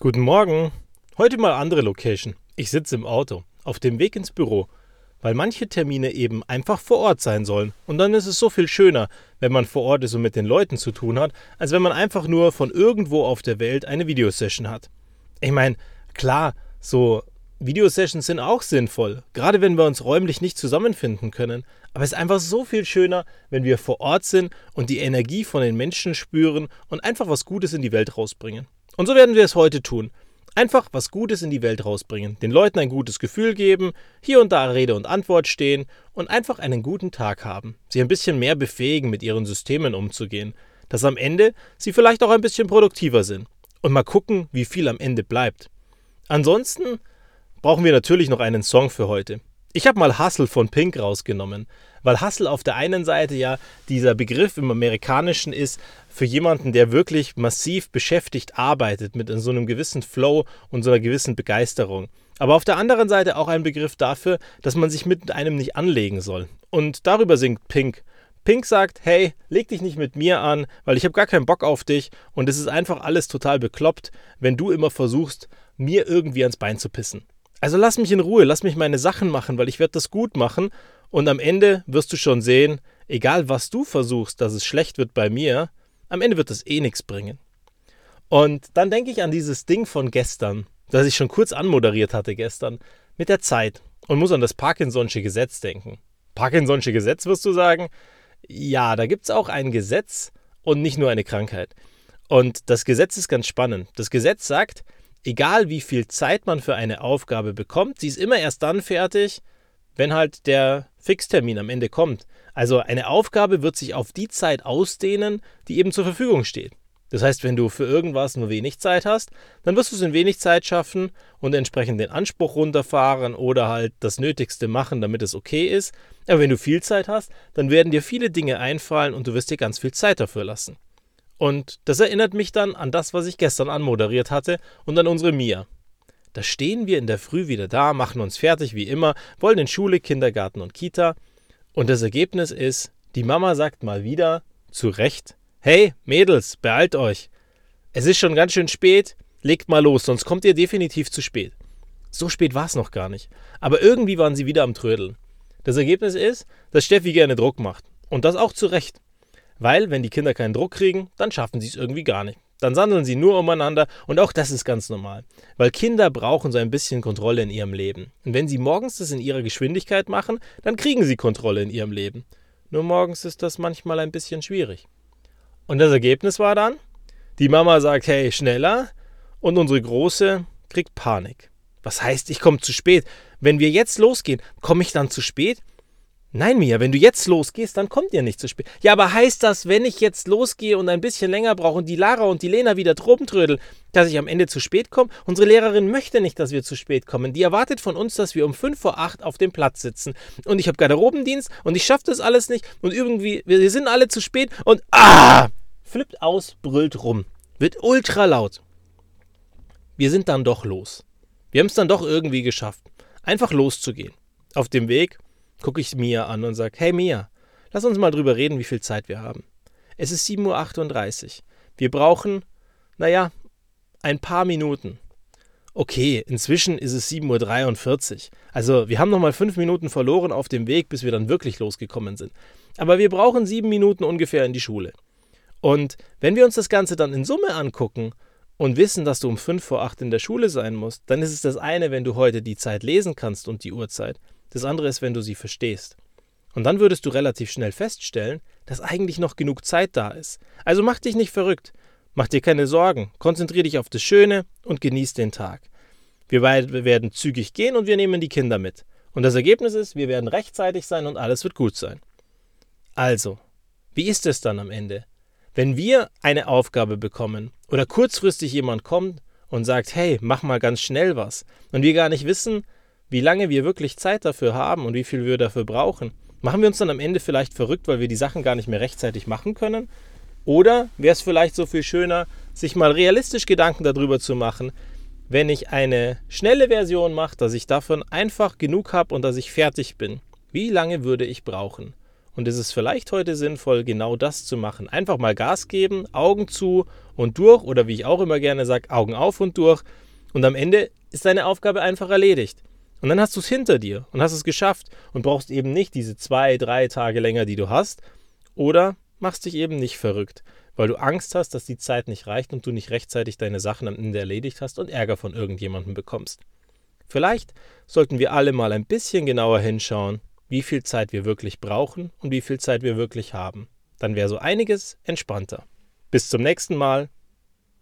Guten Morgen. Heute mal andere Location. Ich sitze im Auto, auf dem Weg ins Büro, weil manche Termine eben einfach vor Ort sein sollen. Und dann ist es so viel schöner, wenn man vor Ort ist und mit den Leuten zu tun hat, als wenn man einfach nur von irgendwo auf der Welt eine Videosession hat. Ich meine, klar, so Videosessions sind auch sinnvoll, gerade wenn wir uns räumlich nicht zusammenfinden können. Aber es ist einfach so viel schöner, wenn wir vor Ort sind und die Energie von den Menschen spüren und einfach was Gutes in die Welt rausbringen. Und so werden wir es heute tun. Einfach was Gutes in die Welt rausbringen, den Leuten ein gutes Gefühl geben, hier und da Rede und Antwort stehen und einfach einen guten Tag haben, sie ein bisschen mehr befähigen, mit ihren Systemen umzugehen, dass am Ende sie vielleicht auch ein bisschen produktiver sind und mal gucken, wie viel am Ende bleibt. Ansonsten brauchen wir natürlich noch einen Song für heute. Ich habe mal Hustle von Pink rausgenommen, weil Hustle auf der einen Seite ja dieser Begriff im Amerikanischen ist für jemanden, der wirklich massiv beschäftigt arbeitet mit so einem gewissen Flow und so einer gewissen Begeisterung. Aber auf der anderen Seite auch ein Begriff dafür, dass man sich mit einem nicht anlegen soll. Und darüber singt Pink. Pink sagt, hey, leg dich nicht mit mir an, weil ich habe gar keinen Bock auf dich und es ist einfach alles total bekloppt, wenn du immer versuchst, mir irgendwie ans Bein zu pissen. Also lass mich in Ruhe, lass mich meine Sachen machen, weil ich werde das gut machen und am Ende wirst du schon sehen, egal was du versuchst, dass es schlecht wird bei mir, am Ende wird das eh nichts bringen. Und dann denke ich an dieses Ding von gestern, das ich schon kurz anmoderiert hatte gestern, mit der Zeit und muss an das Parkinson'sche Gesetz denken. Parkinson'sche Gesetz wirst du sagen? Ja, da gibt es auch ein Gesetz und nicht nur eine Krankheit. Und das Gesetz ist ganz spannend. Das Gesetz sagt, egal wie viel Zeit man für eine Aufgabe bekommt, sie ist immer erst dann fertig, wenn halt der Fixtermin am Ende kommt. Also eine Aufgabe wird sich auf die Zeit ausdehnen, die eben zur Verfügung steht. Das heißt, wenn du für irgendwas nur wenig Zeit hast, dann wirst du es in wenig Zeit schaffen und entsprechend den Anspruch runterfahren oder halt das Nötigste machen, damit es okay ist. Aber wenn du viel Zeit hast, dann werden dir viele Dinge einfallen und du wirst dir ganz viel Zeit dafür lassen. Und das erinnert mich dann an das, was ich gestern anmoderiert hatte und an unsere Mia. Da stehen wir in der Früh wieder da, machen uns fertig wie immer, wollen in Schule, Kindergarten und Kita. Und das Ergebnis ist, die Mama sagt mal wieder, zu Recht, hey Mädels, beeilt euch. Es ist schon ganz schön spät, legt mal los, sonst kommt ihr definitiv zu spät. So spät war es noch gar nicht. Aber irgendwie waren sie wieder am Trödeln. Das Ergebnis ist, dass Steffi gerne Druck macht. Und das auch zu Recht. Weil, wenn die Kinder keinen Druck kriegen, dann schaffen sie es irgendwie gar nicht. Dann sandeln sie nur umeinander und auch das ist ganz normal. Weil Kinder brauchen so ein bisschen Kontrolle in ihrem Leben. Und wenn sie morgens das in ihrer Geschwindigkeit machen, dann kriegen sie Kontrolle in ihrem Leben. Nur morgens ist das manchmal ein bisschen schwierig. Und das Ergebnis war dann, die Mama sagt, hey, schneller. Und unsere Große kriegt Panik. Was heißt, ich komme zu spät? Wenn wir jetzt losgehen, komme ich dann zu spät? Nein, Mia, wenn du jetzt losgehst, dann kommt ihr nicht zu spät. Ja, aber heißt das, wenn ich jetzt losgehe und ein bisschen länger brauche und die Lara und die Lena wieder trödeln, dass ich am Ende zu spät komme? Unsere Lehrerin möchte nicht, dass wir zu spät kommen. Die erwartet von uns, dass wir um 5 vor 8 auf dem Platz sitzen. Und ich habe Garderobendienst und ich schaffe das alles nicht. Und irgendwie, wir sind alle zu spät und ah! Flippt aus, brüllt rum. Wird ultra laut. Wir sind dann doch los. Wir haben es dann doch irgendwie geschafft. Einfach loszugehen. Auf dem Weg gucke ich Mia an und sage, hey Mia, lass uns mal drüber reden, wie viel Zeit wir haben. Es ist 7.38 Uhr. Wir brauchen, naja, ein paar Minuten. Okay, inzwischen ist es 7.43 Uhr. Also wir haben nochmal fünf Minuten verloren auf dem Weg, bis wir dann wirklich losgekommen sind. Aber wir brauchen sieben Minuten ungefähr in die Schule. Und wenn wir uns das Ganze dann in Summe angucken und wissen, dass du um fünf vor acht in der Schule sein musst, dann ist es das eine, wenn du heute die Zeit lesen kannst und die Uhrzeit. Das andere ist, wenn du sie verstehst. Und dann würdest du relativ schnell feststellen, dass eigentlich noch genug Zeit da ist. Also mach dich nicht verrückt. Mach dir keine Sorgen. Konzentrier dich auf das Schöne und genieß den Tag. Wir werden zügig gehen und wir nehmen die Kinder mit. Und das Ergebnis ist, wir werden rechtzeitig sein und alles wird gut sein. Also, wie ist es dann am Ende? Wenn wir eine Aufgabe bekommen oder kurzfristig jemand kommt und sagt, hey, mach mal ganz schnell was, und wir gar nicht wissen, wie lange wir wirklich Zeit dafür haben und wie viel wir dafür brauchen, machen wir uns dann am Ende vielleicht verrückt, weil wir die Sachen gar nicht mehr rechtzeitig machen können? Oder wäre es vielleicht so viel schöner, sich mal realistisch Gedanken darüber zu machen, wenn ich eine schnelle Version mache, dass ich davon einfach genug habe und dass ich fertig bin? Wie lange würde ich brauchen? Und es ist vielleicht heute sinnvoll, genau das zu machen. Einfach mal Gas geben, Augen zu und durch oder wie ich auch immer gerne sage, Augen auf und durch. Und am Ende ist deine Aufgabe einfach erledigt. Und dann hast du es hinter dir und hast es geschafft und brauchst eben nicht diese zwei, drei Tage länger, die du hast. Oder machst dich eben nicht verrückt, weil du Angst hast, dass die Zeit nicht reicht und du nicht rechtzeitig deine Sachen am Ende erledigt hast und Ärger von irgendjemandem bekommst. Vielleicht sollten wir alle mal ein bisschen genauer hinschauen, wie viel Zeit wir wirklich brauchen und wie viel Zeit wir wirklich haben. Dann wäre so einiges entspannter. Bis zum nächsten Mal.